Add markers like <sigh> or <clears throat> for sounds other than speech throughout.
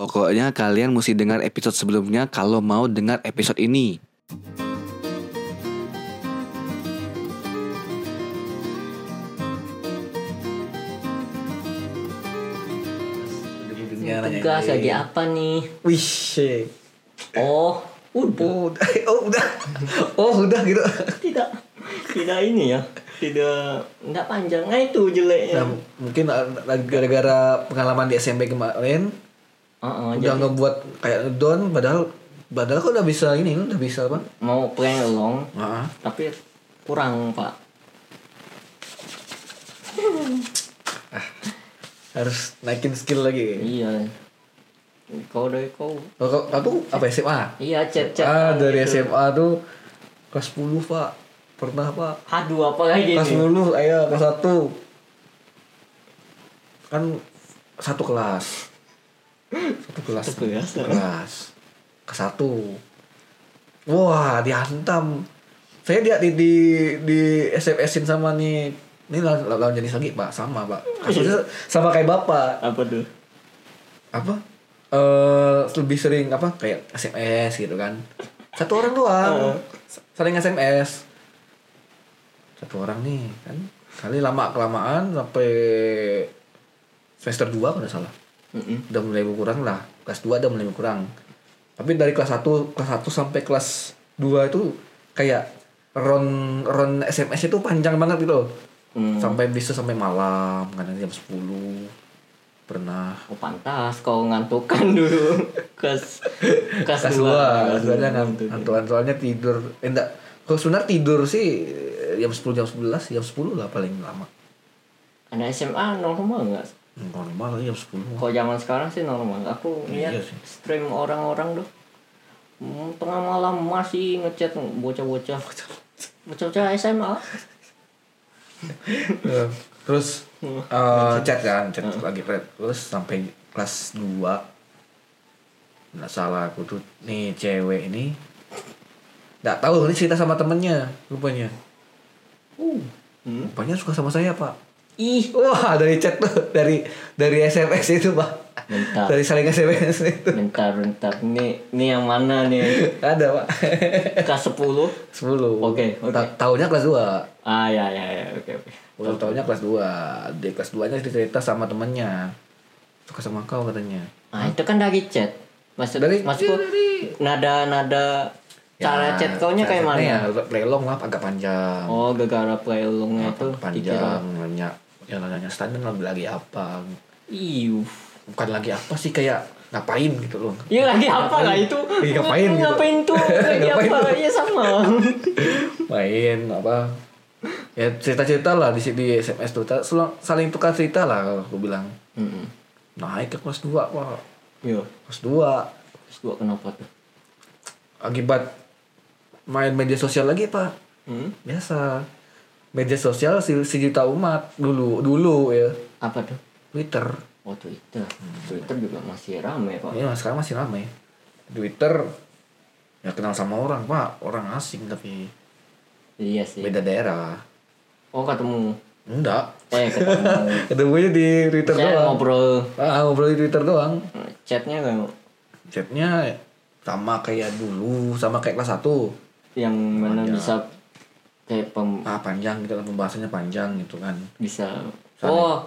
Pokoknya kalian mesti dengar episode sebelumnya kalau mau dengar episode ini. Tugas lagi apa nih? Wih. Oh, udah. Oh, udah. <laughs> Oh, udah. Oh, udah gitu. Tidak, tidak ini ya. Tidak, nggak panjang. Nah itu jeleknya. Nah, mungkin uh, gara-gara pengalaman di SMP kemarin Heeh, udah jadi ngebuat kayak down padahal padahal kok udah bisa ini udah bisa apa? mau play along, Heeh. tapi kurang pak. Harus naikin skill lagi. Iya. Kau dari kau. Oh, kok- aku apa SMA? Iya chat chat. Ah, dari SMA tuh kelas 10, Pak. Pernah, Pak. Aduh apa lagi Kelas nih? 10, ayo kelas 1. Kan satu kelas. Satu kelas. Satu kelas, Satu kelas. Ke satu. Wah, dihantam. Saya dia di di di SMS-in sama nih ini lawan, lawan jenis lagi, Pak. Sama, Pak. Kasusnya sama kayak Bapak. Apa tuh? Apa? Eh lebih sering apa? Kayak SMS gitu kan. Satu orang doang. Saling SMS. Satu orang nih kan. Kali lama kelamaan sampai semester 2 kalau salah. Mm-mm. Udah mulai berkurang lah. Kelas 2 udah mulai berkurang. Tapi dari kelas 1 kelas 1 sampai kelas 2 itu kayak ron ron SMS itu panjang banget gitu loh. Hmm. Sampai bisa sampai malam, kadang jam 10. Pernah. Oh pantas kau ngantukan <laughs> dulu kelas kelas kelas dua. dua Kelas kelas dua dua ngantuk ngantukan soalnya tidur eh, enggak kalau sebenarnya tidur sih eh, jam 10 jam 11 jam 10 lah paling lama Anak SMA normal nggak? Normal lah jam 10 Kalau zaman sekarang sih normal. Aku Iya lihat sih. stream orang-orang tuh hmm, tengah malam masih ngechat bocah-bocah. Bocah-bocah SMA. <laughs> Eh, terus eh, chat kan chat lagi chat terus sampai kelas 2 nggak salah aku tuh nih cewek ini nggak tahu ini cerita sama temennya rupanya. Uh. Hmm. rupanya suka sama saya pak Ih, wah dari chat tuh dari dari SMS itu pak. Bentar, dari saling SMS itu. Bentar, bentar. Ini, ini yang mana nih? ada pak. Kelas 10 10 Oke, oke. Ta- tahunnya kelas 2 Ah ya ya ya. Oke oke. Ulang tahunnya kelas 2 Di kelas 2 nya cerita sama temennya. Suka sama kau katanya. Ah itu kan dari chat. Maksud Dari- maksudku iya, dari- nada nada cara chat kau nya kayak mana? Ya playlong lah agak panjang Oh gara-gara play alongnya itu panjang Nanya Ya nanya standar lagi apa Iuh. Bukan lagi apa sih kayak Ngapain gitu loh Ya lagi apa lah itu? Iya, ngapain gitu. Ngapain tuh? Lagi <laughs> apa? Iya sama. <laughs> Main apa Ya cerita-cerita lah di, di SMS tuh Saling tukar cerita lah kalau aku bilang Hmm. Naik ke kelas 2 pak Yo. Kelas 2 Terus gua kenapa tuh? Akibat Main media sosial lagi pak Hmm? biasa media sosial si, sejuta umat dulu dulu ya Apa tuh? Twitter Oh Twitter. Twitter juga masih ramai kok. ya sekarang masih ramai Twitter ya kenal sama orang pak orang asing tapi Iya sih. beda daerah Oh ketemu. enggak Eh ketemu. <laughs> ketemunya di Twitter Saya doang ngobrol ah ngobrol di Twitter doang chatnya kayak chatnya sama kayak dulu sama kayak kelas 1 yang mana Panjang. bisa kayak pem ah panjang gitu kan pembahasannya panjang gitu kan. Bisa. Oh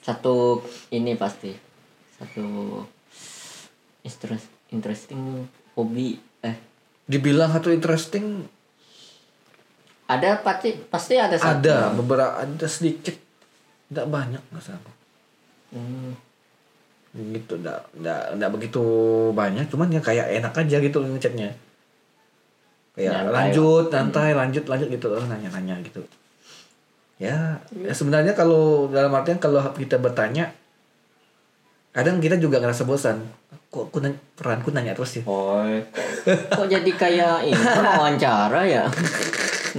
satu ini pasti. Satu interest interesting hobi eh. Dibilang satu interesting? Ada pasti pasti ada satu. Ada beberapa ada sedikit. Tidak banyak nggak salah Hmm, gitu enggak enggak enggak begitu banyak cuman ya kayak enak aja gitu ngechatnya kayak Nyantai lanjut nantai lanjut lanjut gitu loh nanya nanya gitu. Ya, ya sebenarnya kalau dalam artian kalau kita bertanya kadang kita juga ngerasa bosan. Kok aku nanya, peranku nanya terus ya? Oh <laughs> kok, jadi kayak ini wawancara ya?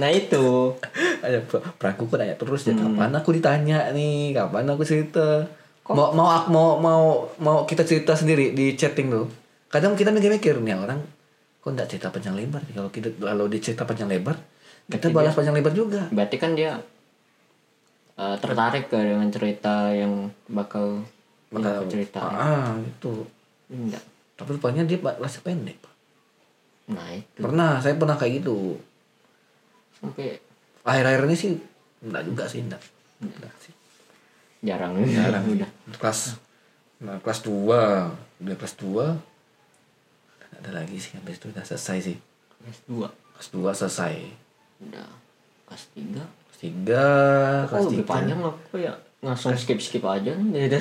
Nah itu. Ada peranku kok nanya terus ya? Kapan aku ditanya nih? Kapan aku cerita? Mau mau mau mau mau kita cerita sendiri di chatting tuh. Kadang kita mikir-mikir nih orang kok nggak cerita panjang lebar kalau kita kalau dicerita panjang lebar kita Berarti balas panjang lebar juga berarti kan dia eh, tertarik ke dengan cerita yang bakal Bakal- cerita ah itu enggak Tapi rupanya dia balasnya pendek. Pak. nah itu Pernah, saya pernah kayak gitu. sampai Akhir-akhir ini sih enggak juga sih, enggak. Enggak sih. jarang Jarang. udah Kelas nah, kelas 2, udah kelas 2 ada lagi sih habis itu udah selesai sih. kelas dua Kelas 2 selesai. udah kelas tiga Kelas 3, kelas lebih 3. panjang aku ya langsung skip skip aja nih ya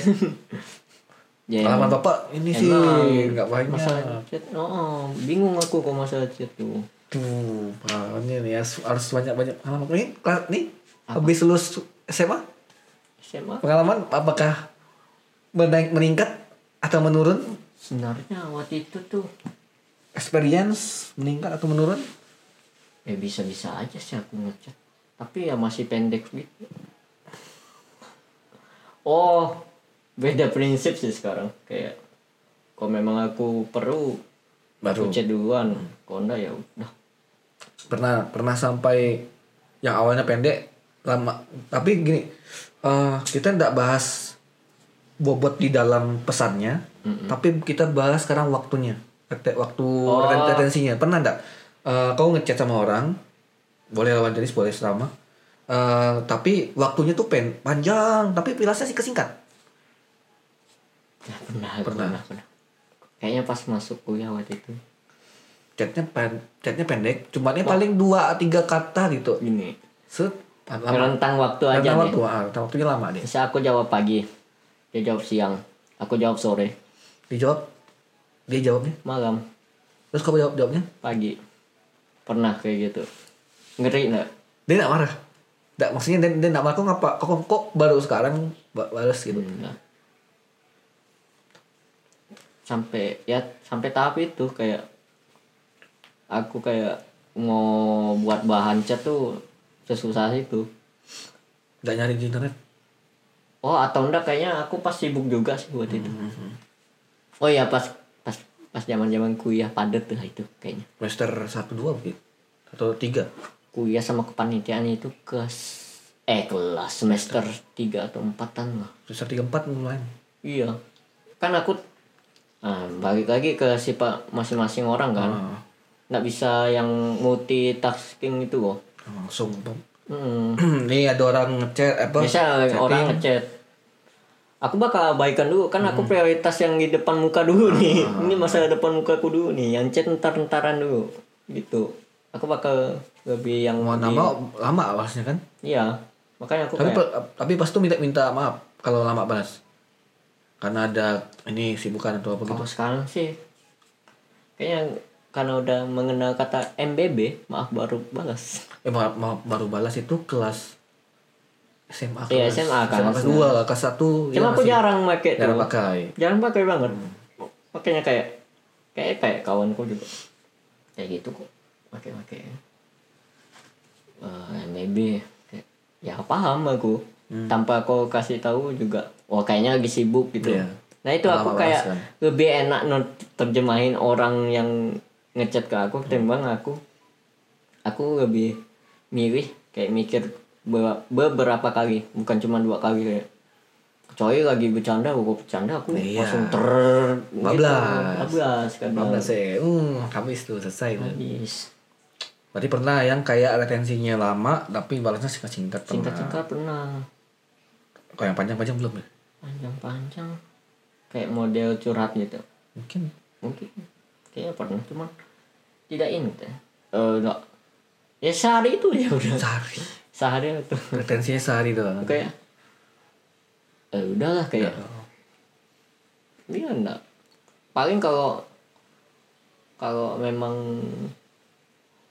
ya Pengalaman Bapak ini sih enggak banyak. masalah chat oh, bingung aku kok masalah chat tuh Tuh, pengalamannya nih harus, harus banyak-banyak pengalaman. Nih, kelas nih habis lulus SMA, SMA pengalaman apakah menaik meningkat atau menurun? sebenarnya waktu itu tuh Experience meningkat atau menurun? ya bisa bisa aja sih aku ngechat. Tapi ya masih pendek gitu. Oh beda prinsip sih sekarang. Kayak kalau memang aku perlu Baru. aku chat duluan. Kalau enggak ya udah. Pernah pernah sampai yang awalnya pendek lama. Tapi gini, eh, kita tidak bahas bobot di dalam pesannya, tapi kita bahas sekarang waktunya, waktu Oh. retensinya. Pernah enggak? Eh, kau ngechat sama orang, boleh lawan jenis, boleh sama, Eh, tapi waktunya tuh pen panjang, tapi pilasnya sih kesingkat. ya, pernah, Pernah. pernah pernah kayaknya pas masuk kuliah waktu itu Chatnya pen, chatnya pendek, cumannya paling dua tiga kata gitu. gini Set, lama. rentang waktu aja Rentang nih waktu, ah, rentang waktunya lama deh. Misal aku jawab pagi dia jawab siang aku jawab sore Dijawab, dia jawabnya. malam Terus kamu jawab jawabnya? pagi pernah kayak gitu ngeri nggak Dia nggak marah. Nggak, maksudnya dia, dia nggak marah kok ngapa? Kok, kok baru sekarang ba- balas gitu? Enggak. sampai ya sampai tahap itu kayak aku kayak mau buat bahan chat tuh sesusah itu Nggak nyari di internet. oh atau enggak kayaknya aku pas sibuk juga sih buat itu oh ya pas pas zaman zaman kuliah padet tuh itu kayaknya Semester satu dua mungkin atau tiga. kuliah sama kepanitiaan itu ke eh kelas semester 3 atau empatan lah Semester tiga empat mulai. iya kan aku ah, balik lagi ke sifat masing-masing orang kan Ah, nggak bisa yang multitasking itu loh langsung. hmm. <clears throat> Nih ada orang ngechat apa? biasa orang ngechat aku bakal abaikan dulu. Kan aku prioritas yang di depan muka dulu nih. <laughs> Ini masalah depan mukaku dulu nih. Yang chat ntar-ntaran dulu. Gitu. Aku bakal lebih yang Mau di- nama lama awalnya kan? iya. Makanya aku Tapi kayak tapi pas tuh minta minta maaf kalau lama balas. Karena ada ini sibukan atau apa gitu. kalau sekarang sih. Kayaknya karena udah mengenal kata MBB maaf baru balas. Eh maaf, maaf, baru balas itu kelas SMA Iya, kelas. SMA kan. SMA kelas. dua kelas satu ya cuma aku masih jarang pakai jarang tuh. pakai. Jarang pakai banget. Makanya kayak kayak kayak kawanku juga. Kayak gitu kok pakai pakai uh, MBB Kayak, ya paham aku. Tanpa kau kasih tahu juga oh kayaknya lagi sibuk gitu. Iya. nah itu aku Lama kayak balas kan. lebih enak terjemahin orang yang ngechat ke aku ketimbang aku. Aku lebih milih kayak mikir beberapa kali bukan cuma dua kali kayak kecuali lagi bercanda aku bercanda? Aku Iya. langsung ter gitu. Bablas. bablas kan. 15 ya hmm habis tuh selesai habis. Berarti pernah yang kayak retensinya lama tapi balasnya singkat singkat singkat singkat pernah. Kalau yang panjang panjang belum ya? Panjang panjang kayak model curhat gitu. Mungkin. Mungkin. Kayaknya pernah cuma tidak ingat ya. Eh enggak. Ya sehari itu ya udah. Sehari sehari itu retensinya sehari doang. Kayak eh udahlah kayak. Dia enggak. Paling kalau kalau memang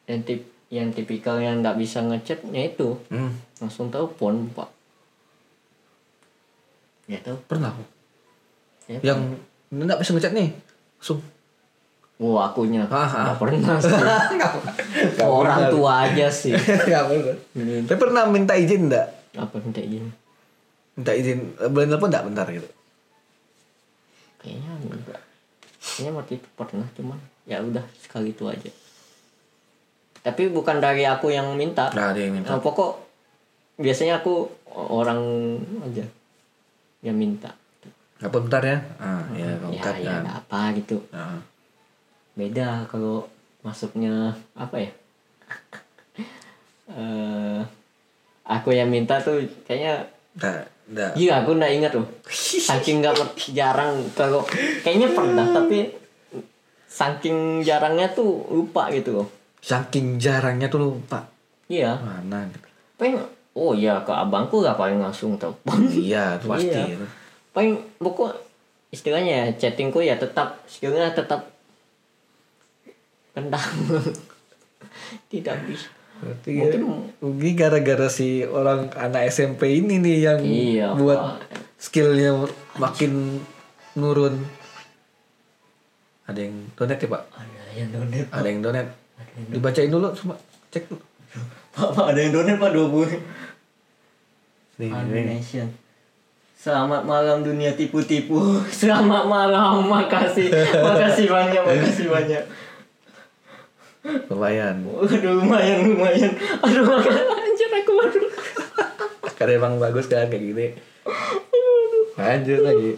yang tip yang tipikal yang nggak bisa ngechat ya itu. Hmm, langsung telepon pak. Ya tuh pernah aku? Ya, yang nggak bisa ngechat nih langsung wah akunya. Ah, ah. nggak pernah sih. <laughs> Nggak orang pernah. tua aja sih. <laughs> Nggak pernah. Ini tapi pernah minta izin enggak apa minta izin? Minta izin. Eh, boleh telepon enggak bentar gitu? Kayaknya enggak. Kayaknya waktu itu pernah cuman ya udah sekali itu aja. Tapi bukan dari aku yang minta. Nggak ada yang minta. Nah, pokok biasanya aku orang aja yang minta. Nggak bentar ya? Ah, ya, kalau ya ya kan. nggak apa gitu. Ah. Beda kalau masuknya apa ya <laughs> eh aku yang minta tuh kayaknya Nggak, nggak. iya aku nggak ingat loh saking nggak jarang kalau kayaknya pernah tapi saking jarangnya tuh lupa gitu loh Saking jarangnya tuh lupa. iya Mana? gitu. paling oh iya ke abangku gak paling langsung telepon Iya, pasti. Iya. paling pokok istilahnya ya chattingku ya tetap skillnya tetap rendah <laughs> tidak bisa Berarti Mungkin- ya, Ugi gara-gara si orang anak SMP ini nih yang Iya, buat Pak. skillnya makin nurun. Ada yang donat ya pak? ada yang donat Ada yang donat. Dibacain dulu, coba cek dulu. pak Pak, ada yang donat pak dua bulan Nih, nih. Nation Selamat malam dunia tipu-tipu <laughs> Selamat malam Makasih Makasih banyak Makasih banyak Lumayan. Waduh lumayan lumayan Aduh Anjir aku baru Karena emang bagus kan kayak gini. Lanjut lagi.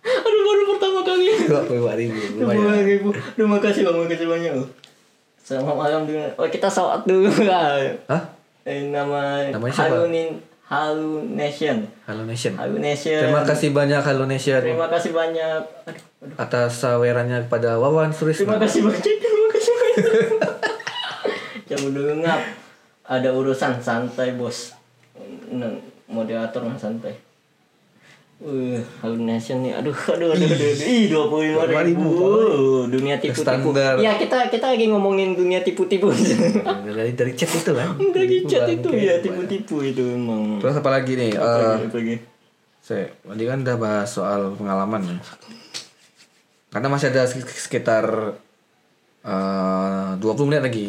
Aduh baru pertama kali Dua puluh lima ribu. Lumayan Lumayan. ribu Aduh makasih bang Makasih banyak loh Selamat malam dunia Oh kita sholat dulu lah Hah? eh, Nama Namanya siapa? Halunin Halo Nation. Halu Nation Terima kasih banyak Halo Nation Terima kasih banyak Aduh, aduh. atas sawerannya kepada Wawan Terima Surisma. kasih banyak, terima kasih banyak. <laughs> Jam dulu ngap. Ada urusan santai bos. Moderator mah santai. Uh, Nation nih, <laughs> aduh, aduh, aduh, aduh, aduh. ih dua puluh lima ribu, dunia tipu-tipu. Standar. Ya kita kita lagi ngomongin dunia tipu-tipu. Dari dari chat itu kan. <laughs> Dari chat itu ya tipu-tipu itu emang. Terus apa lagi nih? Apa Eh, lagi, saya tadi kan udah bahas soal pengalaman ya. Karena masih ada sek- sekitar eh 20 menit lagi.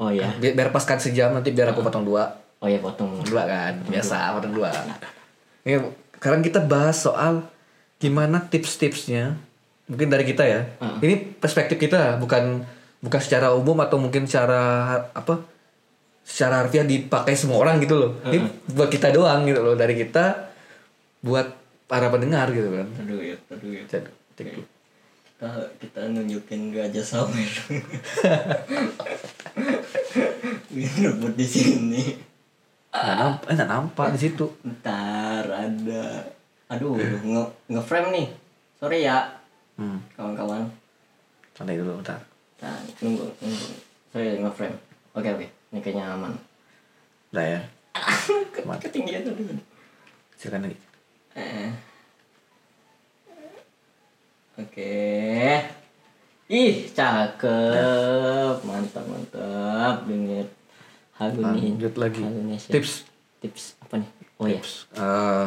Oh ya, Biar, biar paskan sejam nanti biar aku potong dua. oh ya potong. Dua kan, biasa potong dua. Ini sekarang kita bahas soal gimana tips-tipsnya mungkin dari kita ya. Ini perspektif kita bukan bukan secara umum atau mungkin secara apa? Secara harfiah dipakai semua orang gitu loh. Ini buat kita doang gitu loh dari kita buat para pendengar gitu kan. Aduh ya, aduh ya. Cek, cek dulu. kita kita nunjukin gajah sawer Biar buat di sini Nggak nampak, eh, nggak nampak di situ. ntar ada aduh nge ngeframe nih sorry ya Hmm, kawan-kawan santai dulu bentar. nah, nunggu nunggu sorry ngeframe oke oke ini kayaknya aman Udah ya, <laughs> Ke- ketinggian tuh dulu silakan lagi. Eh. Oke. Ih, cakep. Mantap, mantap. Dengar halu nih. Lanjut lagi. Tips. Tips apa nih? Oh. Eh,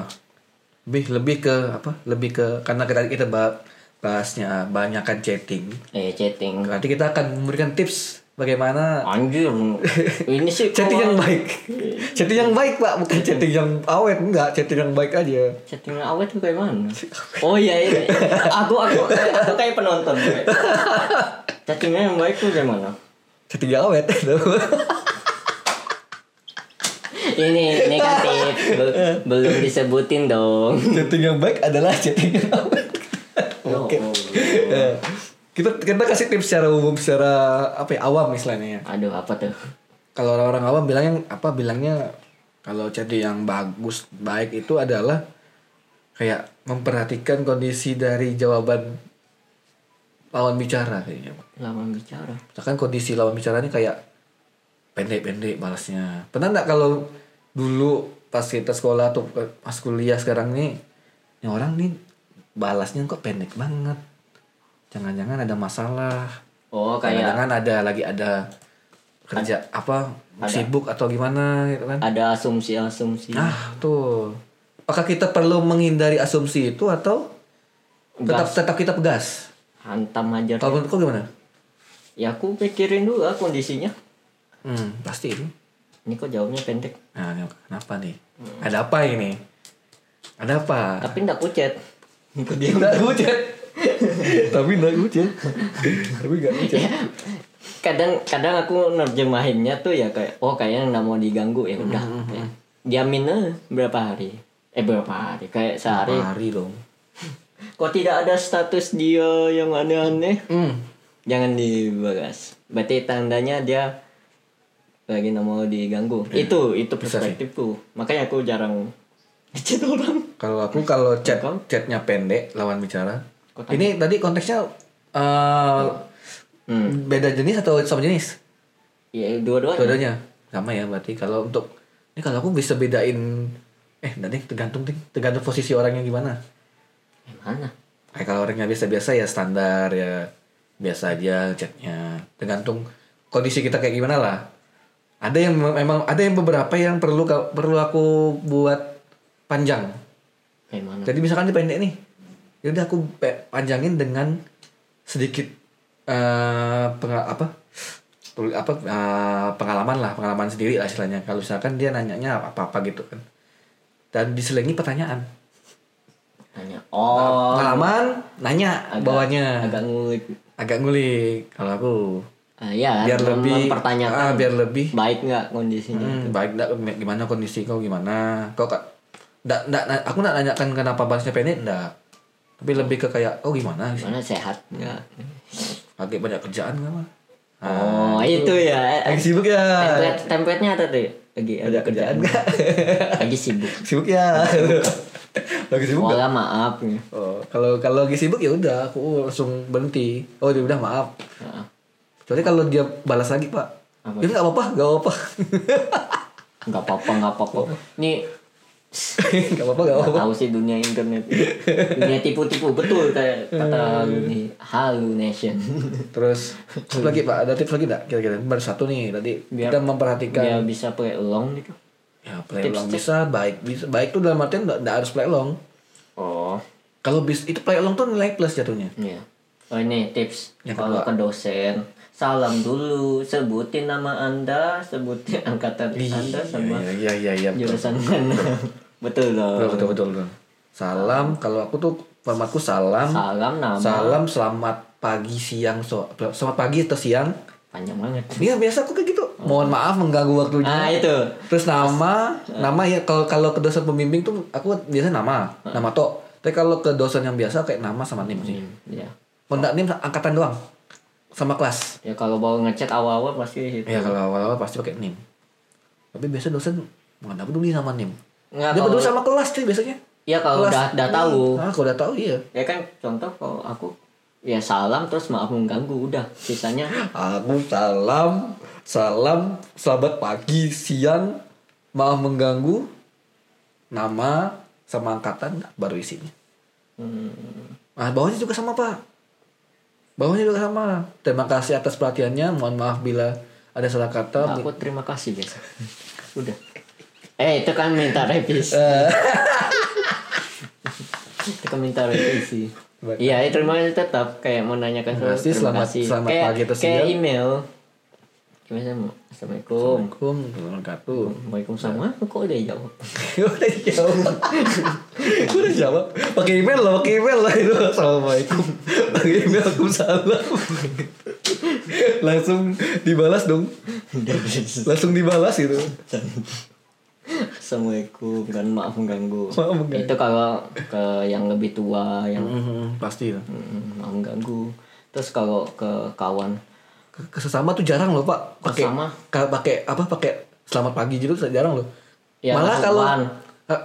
lebih lebih ke apa? Lebih ke karena kita kita ba- bahasnya banyakkan chatting. Eh, chatting. Nanti kita akan memberikan tips bagaimana Anjir. Ini sih <laughs> chatting yang baik. <laughs> chatting yang baik, Pak, bukan chatting yang awet, enggak, chatting yang baik aja. Chatting awet tuh kayak mana? Oh iya ini. Aku aku aku kayak penonton. Chattingnya yang baik tuh kayak mana? Chatting yang awet. <laughs> Ini negatif. Be- belum disebutin dong. chatting yang baik adalah chatting yang awet. <laughs> <laughs> Oke. Eh, kita kita kasih tips secara umum secara apa ya awam istilahnya ya. Aduh, apa tuh? kalau orang-orang awam bilangnya apa bilangnya kalau chatting yang bagus baik itu adalah kayak memperhatikan kondisi dari jawaban lawan bicara kayaknya Lawan bicara. misalkan kondisi lawan bicaranya kayak pendek-pendek balasnya pernah nggak kalau dulu pas kita sekolah atau pas kuliah sekarang nih ini orang nih balasnya kok pendek banget jangan-jangan ada masalah Oh, kayak jangan-jangan ada lagi ada kerja apa sibuk atau gimana gitu kan ada asumsi-asumsi. nah tuh apakah kita perlu menghindari asumsi itu atau tetap Gas. tetap kita pegas Hantam aja. kalau gimana Ya aku pikirin dulu lah kondisinya. hmm pasti itu Ini kok jawabnya pendek. nah kenapa nih ada apa ini ada apa Tapi ndak kucet. Dia. Nggak hujan tapi nggak hujan tapi nggak hujan kadang kadang aku nerjemahinnya tuh ya kayak oh kayaknya nggak mau diganggu ya udah kayak diamin aja berapa hari Eh berapa hari? Kayak sehari. Hari dong. Kok tidak ada status dia yang aneh-aneh? Hmm. Jangan dibahas. Berarti tandanya dia lagi nggak mau diganggu. Itu itu sih. perspektifku. Makanya aku jarang ngechat orang. Kalau aku kalau chat Kau? chatnya pendek lawan bicara. Ini tadi konteksnya eh Hmm. beda jenis atau sama jenis? Ya dua-duanya. Dua-duanya sama ya berarti kalau untuk ini kalau aku bisa bedain eh nanti tergantung ding tergantung posisi orangnya gimana. Gimana? Kayak kalau orangnya biasa-biasa ya standar ya biasa aja chatnya tergantung kondisi kita kayak gimana lah. Ada yang mem- memang ada yang beberapa yang perlu perlu aku buat panjang. Kayak mana? Jadi misalkan dia pendek nih, ya udah aku panjangin dengan sedikit eh penga- apa apa eh, pengalaman lah pengalaman sendiri lah istilahnya. Kalau misalkan dia nanyanya apa apa gitu kan, dan diselingi pertanyaan. Nanya. Oh. Pengalaman, nanya agak- bawahnya Agak ngulik. agak ngulik kalau aku Ah, iya, biar mem- lebih mempertanyakan ah, biar lebih. baik nggak kondisinya. hmm, baik enggak gimana kondisi kau gimana? Kau kak nggak nggak aku nggak nanyakan kenapa balasnya pendek enggak tapi lebih ke kayak oh gimana? Sih Gimana sehat? Nggak? lagi banyak kerjaan nggak mah Oh, itu ya. lagi sibuk ya? Template template-nya ada tuh. Lagi ada kerjaan nggak? Lagi sibuk. <laughs> sibuk ya? <laughs> Lagi sibuk nggak? Wala maaf oh kalau kalau lagi sibuk ya udah aku langsung berhenti. Oh dia udah maaf. Nah, Kecuali kalau dia balas lagi pak Apa? Ini nggak apa-apa, nggak apa-apa nggak apa-apa nggak apa-apa. Nih <laughs> Nggak apa-apa, nggak apa-apa tahu sih dunia internet. dunia tipu-tipu betul kayak kata ini hallucination. <laughs> Terus tips lagi pak, ada tips lagi nggak kira-kira? Baru satu nih tadi Biar- kita memperhatikan Dia bisa play along gitu. ya play tips- along tips. bisa baik bisa baik tuh dalam artian nggak harus play along. Oh, Kalau bis itu play along tuh nilai plus jatuhnya. iya. Oh ini tips kalau ke dosen salam dulu sebutin nama anda sebutin <laughs> angkatan anda sama Iya iya iya. iya, betul. jurusan mana <laughs> betul loh Betul betul betul. betul. Salam kalau aku tuh formatku salam. salam nama Salam selamat pagi siang so selamat pagi atau siang. panjang banget Iya biasa aku kayak gitu. Mohon maaf mengganggu waktunya. ah itu Terus nama, nama ya kalau kalau ke dosen pembimbing tuh aku biasa nama, nama tok. Tapi kalau ke dosen yang biasa kayak nama sama nim sih. ya Kalau nggak nim angkatan doang, sama kelas. ya kalau baru ngechat awal-awal pasti itu Ya kalau awal-awal pasti pakai nim. Tapi biasa dosen mana peduli sama nim. Nggak, peduli sama kelas tuh biasanya. ya kalau udah udah tahu Ah, kalau udah tahu iya. ya kan contoh kalau aku ya salam terus maaf mengganggu udah sisanya Aku salam, salam, selamat pagi, siang, maaf mengganggu, nama sama angkatan baru isinya. hmm, Nah, bawahnya juga sama pak. Bawahnya juga sama. Terima kasih atas perhatiannya. Mohon maaf bila ada salah kata. aku terima kasih biasa <laughs> udah. Eh itu kan minta revisi. <laughs> Eh, itu kan minta revisi. Iya terima kasih tetap. Kayak menanyakan Terima kasih, terima selamat- kasih. selamat kayak, pagi atau kayak siang. email. mau assalamualaikum Assalamualaikum wabarakatuh. Waalaikumsalam kok udah jawab <laughs> udah jawab. udah jawab. Pakai email lah, pakai email lah itu. Assalamualaikum. Pakai email aku salam. Langsung dibalas dong. Langsung dibalas gitu. Assalamualaikum kan maaf mengganggu. Maaf mengganggu. Itu kalau ke yang lebih tua yang Mhm, pasti lah. mm, maaf mengganggu. Terus kalau ke kawan Ke- ke sesama tuh jarang loh pak. Pakai pakai apa pakai selamat pagi gitu jarang loh. Ya, malah kalau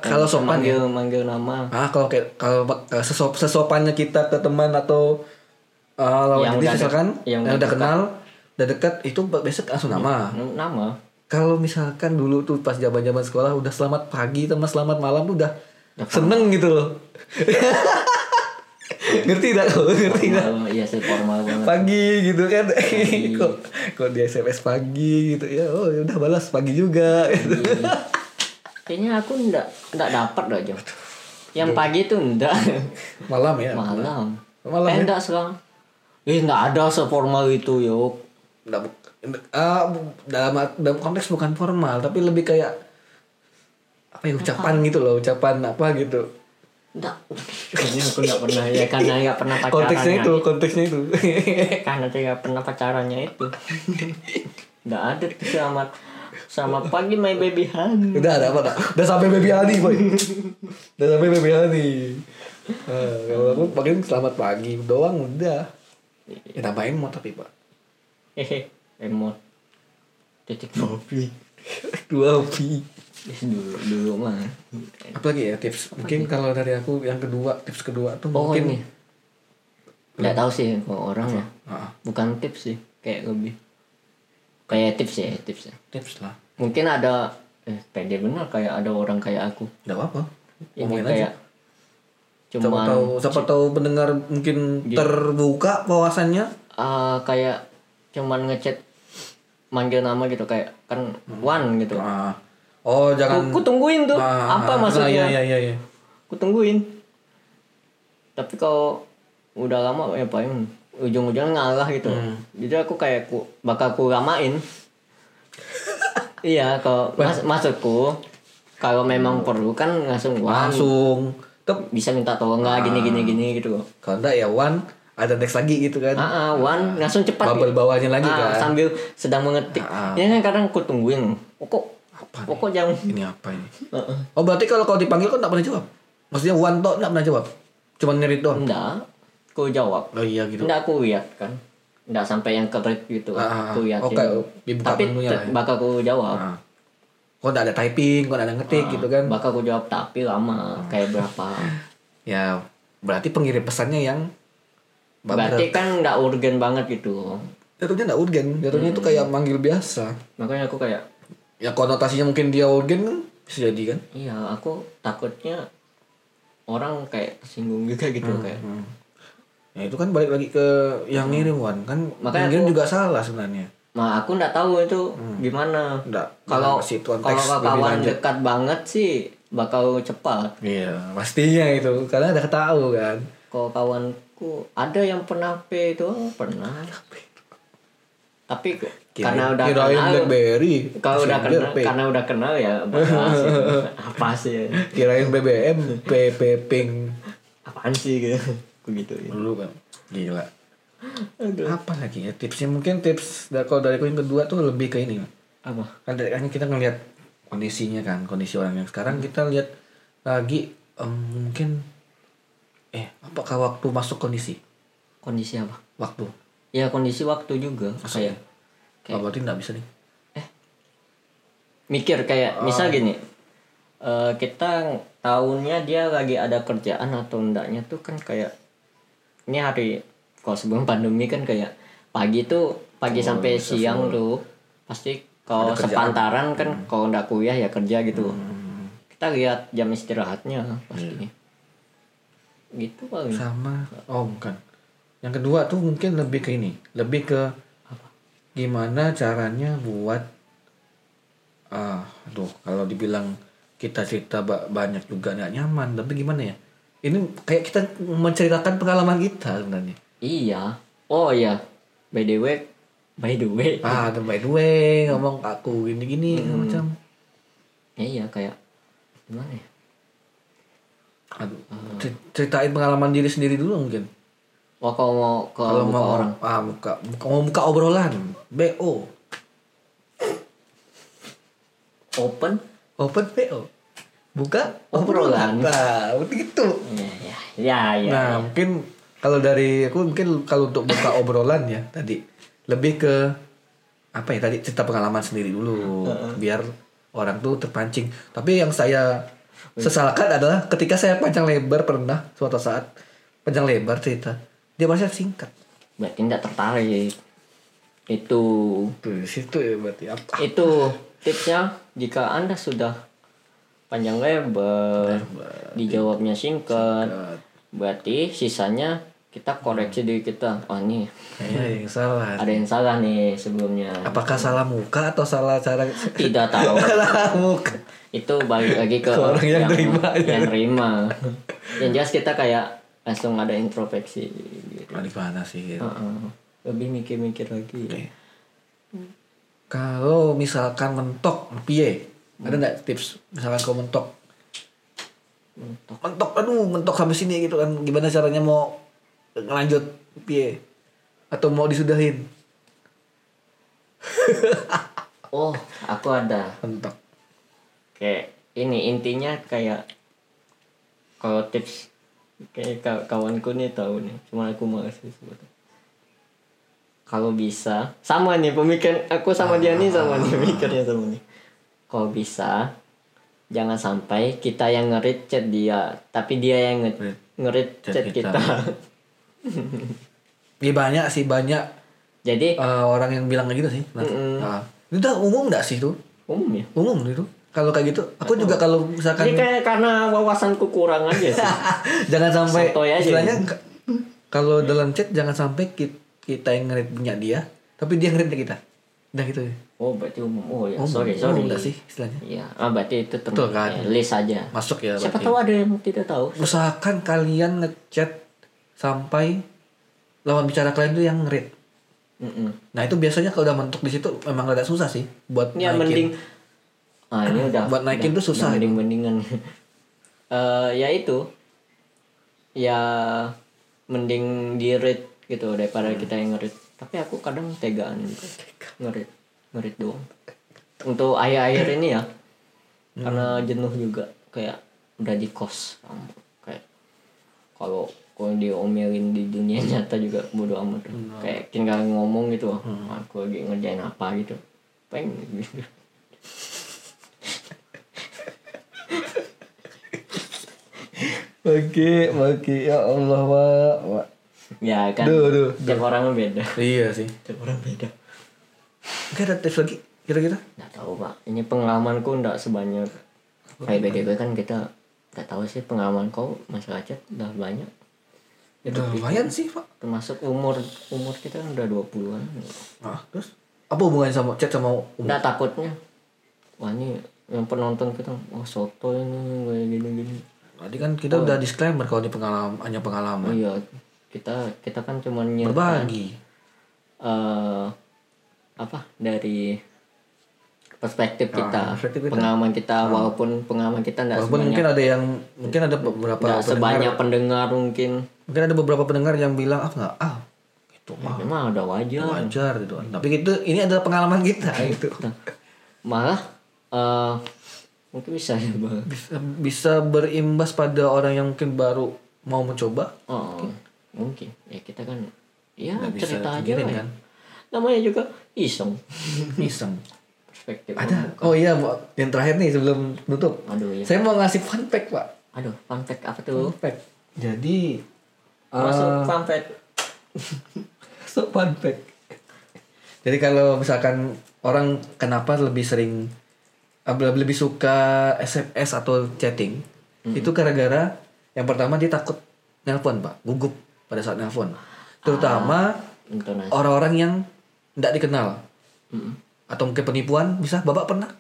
kalau sopan manggil ya. manggil nama. Ah kalau kayak kalau eh, sesop, sesopannya kita ke teman atau uh, lawan Yang jenis misalkan yang yang, udah dekat. kenal udah dekat itu biasa langsung nama. N- nama. Kalau misalkan dulu tuh pas zaman zaman sekolah udah selamat pagi sama selamat malam tuh udah Udah seneng gitu loh <laughs> ngerti tak? Kau ngerti tak? formal iya sih formal banget. Pagi gitu kan. <laughs> Kok kok di SMS pagi gitu? Ya oh ya udah balas pagi juga. Gitu. <laughs> kayaknya aku ndak ndak dapat dah Jo. Yang pagi itu ndak. Malam ya? Malam. Malam eh ya? ndak sekarang. Eh ndak ada seformal itu bu- ah, bu- dalam dalam konteks bukan formal tapi lebih kayak apa ya ucapan gitu loh ucapan apa gitu ndak kayaknya aku ndak pernah ya <laughs> karena nggak pernah pacarannya konteksnya itu konteksnya itu <laughs> karena tidak pernah pacarannya itu nggak ada tuh selamat Selamat pagi my baby honey. Udah ada apa tak? Udah sampai baby honey boy. Udah sampai baby honey. Nah, kalau aku paling selamat pagi doang udah. Ya tambahin mau tapi pak. Hehe, emot. Titik kopi. Dua pi. Dulu dulu mah. Apalagi ya tips? Mungkin kalau dari aku yang kedua tips kedua tuh Oh mungkin ini. Nggak tahu sih kalau orang ya. Ah, Bukan tips sih, kayak lebih kayak tips ya, tips ya. tips lah. Mungkin ada eh pede benar kayak ada orang kayak aku. Gak apa-apa. Ini Ngomongin kayak Siapa cuman tahu siapa tahu pendengar mungkin terbuka wawasannya. ah, kayak cuman ngechat manggil nama gitu kayak kan one gitu. Ah. Oh, jangan Ku, ku tungguin tuh Ah, apa ah, maksudnya. Iya iya iya iya. Ku tungguin. Tapi kalau udah lama ya paling ujung-ujungnya ngalah gitu. Hmm. Jadi aku kayak ku bakal ku lamain. <laughs> iya, kalau mas, maksudku kalau memang perlu kan langsung Langsung. Tep. bisa minta tolong nggak gini gini gini gitu loh. Kalau enggak ya one ada next lagi gitu kan. Ah, ah, one langsung cepat. Bubble bawahnya lagi Ah, kan. Sambil sedang mengetik. Ah, ah. Ya kan kadang aku tungguin. Oh, kok Apa oh, kok jam Ini apa ini? Oh berarti kalau kau dipanggil kan tak pernah jawab? Maksudnya one tok tak pernah jawab? Cuman nyerit doang? Enggak. Aku jawab. Oh iya gitu. Enggak aku lihat kan. Enggak sampai yang keret gitu. Ah, ah, aku lihat. kayak dibuka Tapi ya. bakal aku jawab. Nah. Kok tak ada typing, kok tak ada ngetik Ah, gitu kan? Bakal aku jawab tapi lama. Kayak berapa. <laughs> Ya berarti pengirim pesannya yang Berarti kan enggak urgen banget gitu. jatuhnya nggak urgen, jatuhnya itu Hmm. kayak manggil biasa. Makanya aku kayak Ya konotasinya mungkin dia urgen kan bisa jadi kan? iya aku takutnya orang kayak tersinggung juga gitu kayak Hmm. Ya itu kan balik lagi ke yang ngirim Wan kan Hmm. Makanya yang ngirim aku- juga salah sebenarnya. Nah, aku nggak tahu itu gimana. Nggak, Kalau kalau kawan dekat banget sih bakal cepat. Iya pastinya itu karena udah tahu kan. Kalau kawanku ada yang pernah P itu pernah. Tapi karena udah Kirain kenal, BlackBerry. kalau udah kenal, P. karena udah kenal ya bahas apa sih? Kirain BBM, PP ping Apaan sih gitu? Begitu ya. dulu kan. Gila. Aduh. Apa lagi ya tipsnya mungkin tips da- kalau dari yang kedua tuh lebih ke ini. Apa? Kan dari kan kita ngelihat kondisinya kan, kondisi orang yang sekarang kita lihat lagi em, mungkin eh apakah waktu masuk kondisi? Kondisi apa? Waktu. Ya kondisi waktu juga kayak Oh, berarti nggak bisa nih. mikir kayak misal gini eh, kita tahunnya dia lagi ada kerjaan atau enggaknya tuh kan kayak ini hari kalau sebelum pandemi kan kayak pagi tuh pagi sampai siang tuh pasti kalau sepantaran kan kalau enggak kuliah ya kerja gitu. Kita lihat jam istirahatnya pasti. Gitu paling. Sama. Oh bukan. Yang kedua tuh mungkin lebih ke ini lebih ke gimana caranya buat ah aduh kalau dibilang kita cerita ba- banyak juga nggak nyaman tapi gimana ya? Ini kayak kita menceritakan pengalaman kita sebenarnya. Iya. Oh iya. By the way by the way. Ah ada by the way ngomong aku gini gini macam. Ya iya kayak gimana ya? Aduh cer- ceritain pengalaman diri sendiri dulu mungkin Wah kalau mau ke kalau muka mau orang ah buka, buka mau buka obrolan bo open Open PO. Buka Obrolan. Nah, begitu. ya ya ya, ya. Nah, mungkin kalau dari aku mungkin kalau untuk buka obrolan ya tadi lebih ke apa ya tadi cerita pengalaman sendiri dulu biar orang tuh terpancing. Tapi yang saya sesalkan adalah ketika saya panjang lebar pernah suatu saat panjang lebar cerita dia masih singkat. berarti tidak tertarik itu Tuh di situ ya berarti apa? itu tipsnya jika anda sudah panjang lebar dijawabnya singkat berarti sisanya kita koreksi diri kita oh nih Kayaknya ada yang salah. ada yang salah nih sebelumnya Apakah salah muka atau salah cara tidak <laughs> tahu salah muka? itu balik lagi ke Ke orang yang terima aja. yang terima yang jelas kita kayak langsung ada introspeksi gitu. Ah, gimana sih? gitu? Heeh. lebih mikir-mikir lagi Kalau misalkan mentok, piye? Ada nggak tips? Misalkan kau mentok, Mentok. mentok, aduh, mentok sampai sini gitu kan? Gimana caranya mau ngelanjut, piye? Atau mau disudahin? <laughs> oh aku ada mentok kayak ini intinya kayak kalau tips kayak ka- kawanku nih tahu nih cuma aku malas sih sebetulnya kalau bisa sama nih pemikiran aku sama dia nih sama nih <laughs> mikirnya sama nih. Kalau bisa jangan sampai kita yang ngerit chat dia tapi dia yang nge Nge- ngerit chat chat kita. kita, ya banyak sih banyak. Jadi eh, orang yang bilang gitu sih nah, Mm-mm. nah, itu udah umum nggak sih tuh? Umum ya? Umum itu kalau kayak gitu aku juga kalau misalkan kayak karena wawasanku kurang aja sih <laughs> jangan sampai Sotoy aja istilahnya gitu. kalau dalam chat jangan sampai kita, kita yang ngerit punya dia tapi dia ngerit kita udah gitu ya oh berarti umum oh ya Umum, sorry sorry nggak sih istilahnya Iya, ah berarti itu Betul kan? ya, list aja. masuk ya Siapa berarti. tahu ada yang tidak tahu. usahakan kalian ngechat sampai lawan bicara kalian tuh yang ngerit Mm-mm. nah itu biasanya kalau udah mentok di situ memang rada susah sih buat Ya naikin. mending ah ini udah Buat naikin udah- tuh susah. udah mending-mendingan. <laughs> Eh ya itu. Ya mending di rate gitu daripada kita yang ngerit. Tapi aku kadang tegaan gitu. ngerit ngerit doang. Untuk akhir-akhir ini ya. Karena jenuh juga kayak udah di kos kayak kalau kalau diomelin di dunia nyata juga bodo amat kayak tinggal ngomong gitu aku lagi ngerjain apa gitu pengen gitu Oke, oke ya Allah, Pak. Pak. ya kan. Duh, duh, tiap orang beda. Iya sih. tiap orang beda. Oke, ada tips lagi kira-kira? nggak tahu pak. Ini pengalamanku nggak sebanyak. Kayak BGB kan kita nggak tahu sih pengalaman kau masalah chat udah banyak. Udah lumayan sih, Pak. termasuk umur umur kita kan udah 20-an Nah, terus? Apa hubungannya sama chat sama umur? nggak takutnya. Wah ini yang penonton kita oh soto ini kayak gini-gini Tadi kan kita udah disclaimer kalau di pengalaman hanya oh pengalaman. iya kita kita kan cuma Berbagi. eh apa dari perspektif kita, perspektif kita. pengalaman kita walaupun pengalaman kita tidak Walaupun sebanyak mungkin ada yang mungkin ada beberapa pendengar, sebanyak pendengar mungkin mungkin ada beberapa pendengar yang bilang ah nggak ah itu ya, mah memang udah wajar wajar gitu. Tapi itu ini adalah pengalaman kita gitu. Nah, malah eh mungkin bisa ya bang Bisa, bisa berimbas pada orang yang mungkin baru mau mencoba. oh, mungkin ya kita kan ya Nggak cerita aja lah ya. kan. namanya juga iseng <laughs> Iseng. perspektif Ada. Oh iya, yang terakhir nih sebelum tutup. aduh ya Saya mau ngasih fun fact, Pak. aduh fun fact apa tuh Fun fact. Jadi masuk eh, fun fact <laughs> so fun fact. Jadi kalau misalkan orang kenapa lebih sering lebih lebih suka SMS atau chatting, itu gara-gara yang pertama dia takut nelpon, Pak. Gugup pada saat nelpon. Terutama intonasi orang-orang yang tidak dikenal Mm. atau mungkin penipuan bisa Bapak pernah?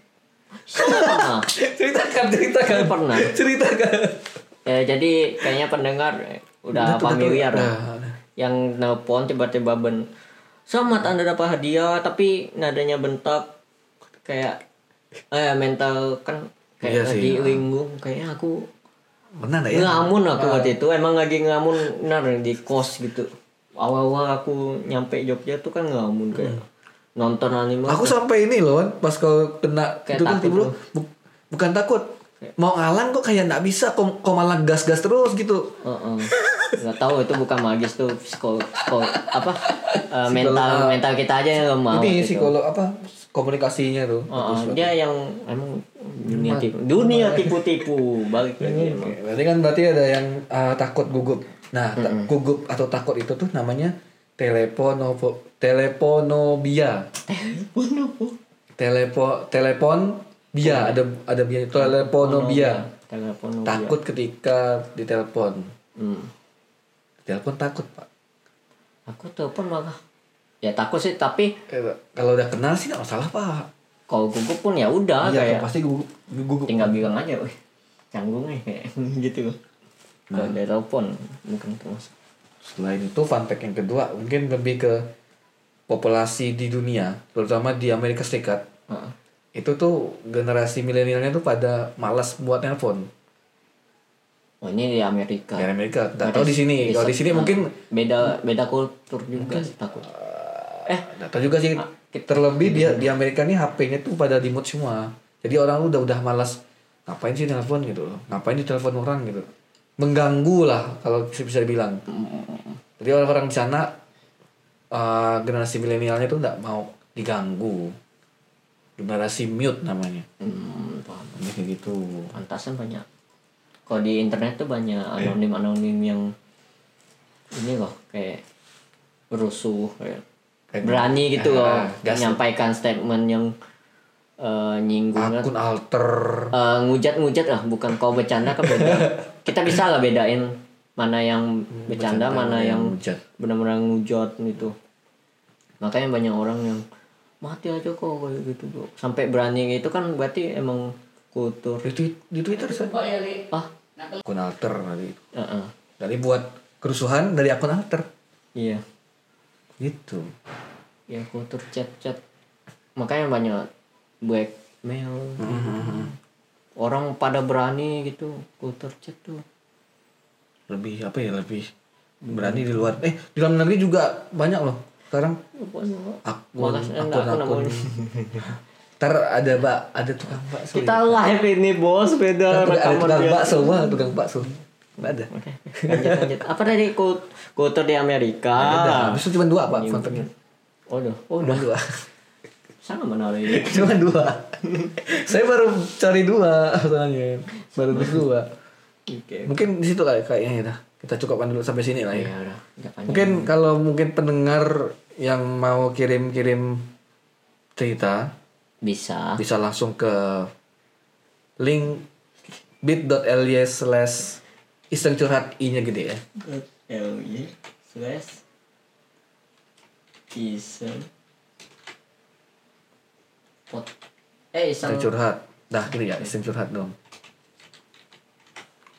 Nah, <laughs> ceritakan, ceritakan. Pernah. Ceritakan. ya jadi kayaknya pendengar udah Udah familiar. Udah, udah. yang nelpon tiba-tiba ben selamat anda dapat hadiah tapi nadanya bentak kayak eh mental kan Iya kayak sih, lagi ah. linggung kayaknya aku Pernah nggak ya? ngamun aku waktu itu emang lagi ngamun benar di kos gitu awal-awal aku nyampe Jogja tuh kan ngamun kayak nonton anime Aku sampai ini loh, pas kau kena Kayak itu takut tiba bu- bukan takut. Mau ngalang kok kayak nggak bisa, kok, kok malah gas-gas terus gitu. Heeh. nggak tahu itu bukan magis tuh psikol, psikol apa eh, mental mental kita aja yang lemah ini gitu. psikolog apa komunikasinya tuh. Heeh, dia yang emang dunia tipu dunia tipu-tipu balik lagi emang Oke, berarti kan berarti ada yang uh, takut gugup. Nah, ta- gugup atau takut itu tuh namanya telepono teleponobia. Telepo telepon bia ada ada bia teleponobia. telepon Takut ketika ditelepon. hmm. Telepon takut, Pak. aku telepon malah ya takut sih tapi Eh, kalau udah kenal sih nggak masalah, Pak. kalau gugup pun ya udah Iya, kayak pasti gugup. gugup. tinggal bilang aja wih canggung nih <laughs> gitu kalau ada telepon mungkin termasuk Selain itu, fun fact yang kedua mungkin lebih ke populasi di dunia, terutama di Amerika Serikat. Heeh. Itu tuh generasi milenialnya tuh pada malas buat nelpon. oh ini di Amerika Di Amerika, nggak tahu di sini. Kalau di sini Nah, mungkin beda beda kultur juga sih takut eh nggak tahu juga sih. terlebih dia di Amerika nih HP-nya tuh pada di mute semua. Jadi orang udah udah malas ngapain sih telepon gitu loh. Ngapain di telepon orang? gitu mengganggu lah kalau bisa dibilang. Jadi orang-orang di sana eh, generasi milenialnya tuh nggak mau diganggu. Generasi mute namanya. Hmm, paham. Ini kayak gitu. Pantasan banyak. Kalau di internet tuh banyak anonim anonim yang ini loh kayak rusuh kayak Kayak- berani gitu loh Ah, menyampaikan statement yang eh, nyinggung akun alter. Eh, ngujat-ngujat lah bukan kau bercanda kan beda. <laughs> Kita bisa lah bedain mana yang bercanda, mana yang benar-benar ngujat gitu. Makanya banyak orang yang mati aja kok kayak gitu bro. Sampai berani gitu kan berarti emang kultur di, di Twitter saya ah? Akun alter tadi heeh. dari buat kerusuhan dari akun alter. Iya gitu. Ya kultur chat-chat. Makanya banyak blackmail orang pada berani gitu kultur chat tuh. Lebih apa ya lebih berani di luar. Eh di dalam negeri juga banyak loh sekarang. Akun akun aku akun ntar ada mbak ada tukang bakso kita live ini bos beda rekaman tukang bakso mah tukang bakso nggak ada Oke, lanjut lanjut. Apa tadi kultur di Amerika? ada habis itu cuma dua pak Iya. fact-nya. Oh, udah. Oh, udah. dua Sangat menarik. <laughs> cuma dua saya baru cari dua soalnya baru dua Oke. mungkin di situ kali kayaknya ya kita cukupkan dulu sampai sini lah ya Ya udah, panjang. Mungkin kalau mungkin pendengar yang mau kirim-kirim cerita bisa. bisa langsung ke link bit.ly slash iseng curhat i-nya gede ya. L Y slash iseng pot eh iseng curhat. Dah gini ya, iseng curhat dong.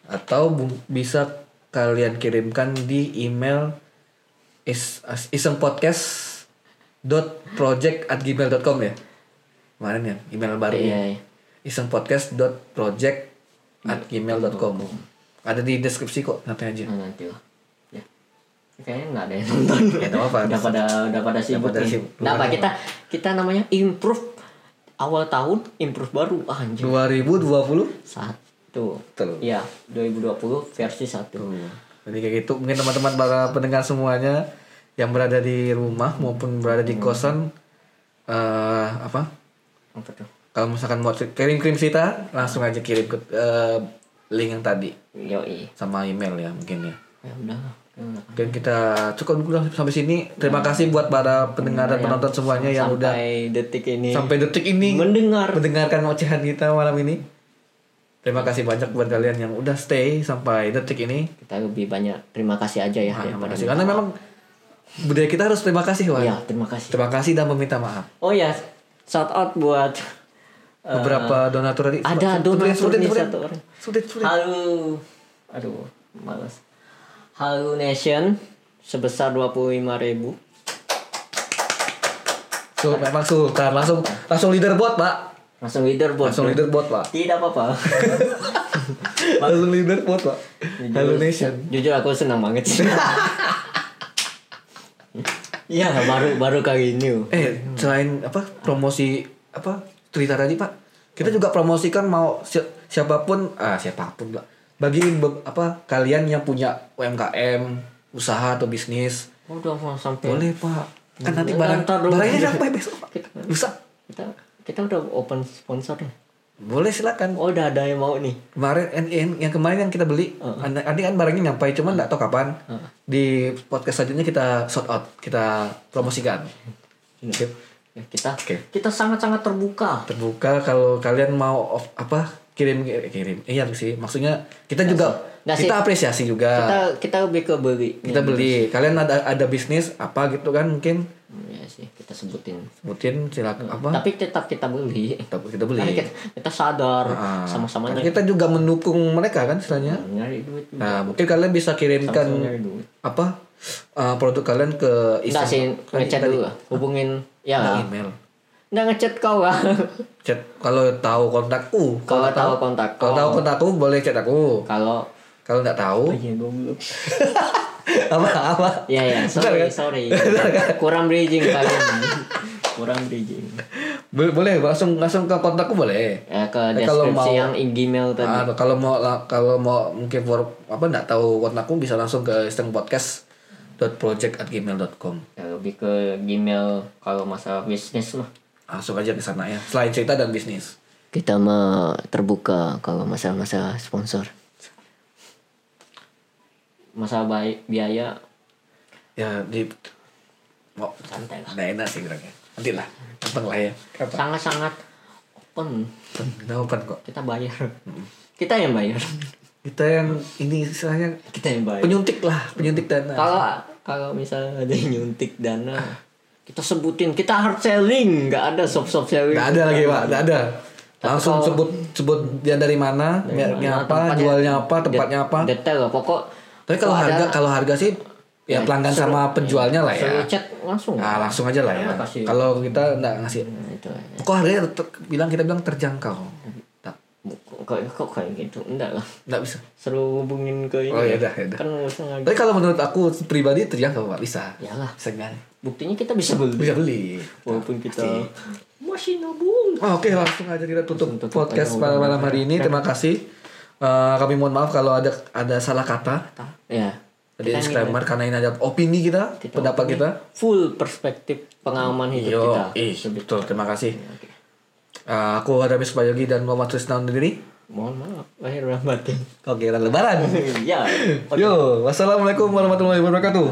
Atau bisa kalian kirimkan di email is iseng podcast dot project at gmail.com ya kemarin ya email baru Iya, ya iya. iseng podcast dot project at gmail.com ada di deskripsi kok nanti aja Nah, nanti lah. Ya. Kayaknya nggak ada yang nonton. Ya, <laughs> nggak apa-apa. udah pada udah pada sibuk pada nih. sibuk. Nah, apa kita kita namanya improve awal tahun improve baru ah, anjir. 2020 Satu. Betul. Iya, 2020 versi satu. Jadi kayak gitu mungkin teman-teman para pendengar semuanya yang berada di rumah maupun berada di kosan eh apa? Apa tuh? Kalau misalkan mau kirim-kirim cerita langsung aja kirim ke eh, link yang tadi Yoi. sama email ya mungkin ya. Ya udah. ya. Mungkin kita cukup dulu sampai sini. Terima kasih buat para pendengar dan penonton semuanya yang udah sampai detik ini sampai detik ini mendengar mendengarkan ocehan kita malam ini. Terima kasih banyak buat kalian yang udah stay sampai detik ini. kita lebih banyak terima kasih aja ya Nah, terima kasih. Karena memang budaya kita harus terima kasih, Wan. ya terima kasih Terima kasih dan meminta maaf. oh ya shout out buat Beberapa donatur tadi. ada donatur nih satu orang Sulit, sulit. Halo aduh malas Halo Nation sebesar 25.000 ribu So, memang sultan langsung langsung leaderboard, Pak. langsung leaderboard Langsung bro. leaderboard, Pak. tidak apa-apa <laughs> Langsung leaderboard, Pak. Halo Nation. jujur aku senang banget sih <laughs> Iya baru baru kali ini Eh, selain apa promosi apa Twitter tadi, Pak. Kita juga promosikan mau si- siapa pun ah siapa pun, Pak. Bagi apa kalian yang punya UMKM, usaha atau bisnis, udah sampai boleh, Pak. Kan nanti barang barangnya sampai besok, Pak. Bisa. kita kita udah open sponsor nih. Boleh silakan. Oh udah ada yang mau nih. Kemarin yang, yang, yang kemarin yang kita beli, nanti kan barangnya nyampe, cuman nggak tahu kapan. Di podcast selanjutnya kita sort out, kita promosikan. Ya, kita Oke. kita sangat-sangat terbuka. Terbuka kalau kalian mau off- apa kirim kirim. Iya sih, maksudnya kita juga Nggak sih. kita apresiasi juga. Kita kita lebih ke beli. Kita beli. Kalian ada ada bisnis apa gitu kan mungkin Hmm, Ya sih kita sebutin. sebutin silakan apa? Tapi tetap kita beli. Kita, kita beli. Karena kita, kita sadar Ah, sama-sama nyari, kita juga mendukung mereka kan istilahnya. nyari duit. juga. Nah, mungkin kalian bisa kirimkan apa uh, produk kalian ke Enggak sih ngechat dulu. Hubungin ya. Nggak email. Enggak ngechat kau lah. Chat kalau tahu kontakku. Kalau tahu kontak Kalau tahu kontakku boleh chat aku. Kalau Kalau nggak tahu Iya goblok. <laughs> apa apa? Ya ya, sorry kan? sorry. Kurang bridging kalian. kurang bridging Boleh, boleh langsung langsung ke kontakku boleh. ya ke Eh, kalau deskripsi mau- yang Gmail tadi Ah, kalau mau kalau mau mungkin for apa nggak tahu kontakku bisa langsung ke isteng podcast project@gmail.com ya, lebih ke Gmail kalau masalah bisnis mah langsung aja ke sana ya. Selain cerita dan bisnis. Kita mah terbuka kalau masalah-masalah sponsor. Masalah baik biaya. Ya di mau santai lah. nggak enak sih kurangnya nanti lah gampang lah ya. Sangat-sangat open. Kita open kok. Kita bayar. Kita yang bayar. Kita yang ini istilahnya kita yang bayar. penyuntik lah penyuntik dana. Kalau kalau misalnya ada yang nyuntik dana kita sebutin kita hard selling. Nggak ada soft soft selling. Nggak ada lagi pak. Nggak ada. Langsung sebut sebut dia dari mana Nah, apa jualnya apa tempatnya apa. detail pokok. Tapi kalau pokok harga kalau harga sih ya Ya, pelanggan suruh- sama penjualnya lah ya. Chat langsung. Nah, langsung aja lah ya. Kasih. Kalau kita nggak ngasih, Nah, itu aja. kok harganya bilang kita bilang terjangkau. Kok kok kayak gitu enggak lah nggak bisa. seru hubungin ke ini Oh, ya udah, ya udah. kan usah lagi Tapi kalau menurut aku pribadi terjangkau pak bisa. Yalah. Bisa nggak? buktinya kita bisa beli Bisa beli. walaupun kita Pasti. masih nabung Oh, Oke langsung aja kita tutup Tutup podcast pada malam hari ini. Terima kasih. Eh, kami mohon maaf kalau ada ada salah kata. ya Kita disclaimer karena ini ada opini kita, Kita pendapat opini. kita. full perspektif pengalaman hidup Yo, kita Lebih- betul. Terima kasih. Eh, aku Adamis Bayogi dan Muhammad Trisna undur diri mohon maaf lahir dan batin. Kira lebaran? <laughs> Iya. yo wassalamualaikum warahmatullahi wabarakatuh.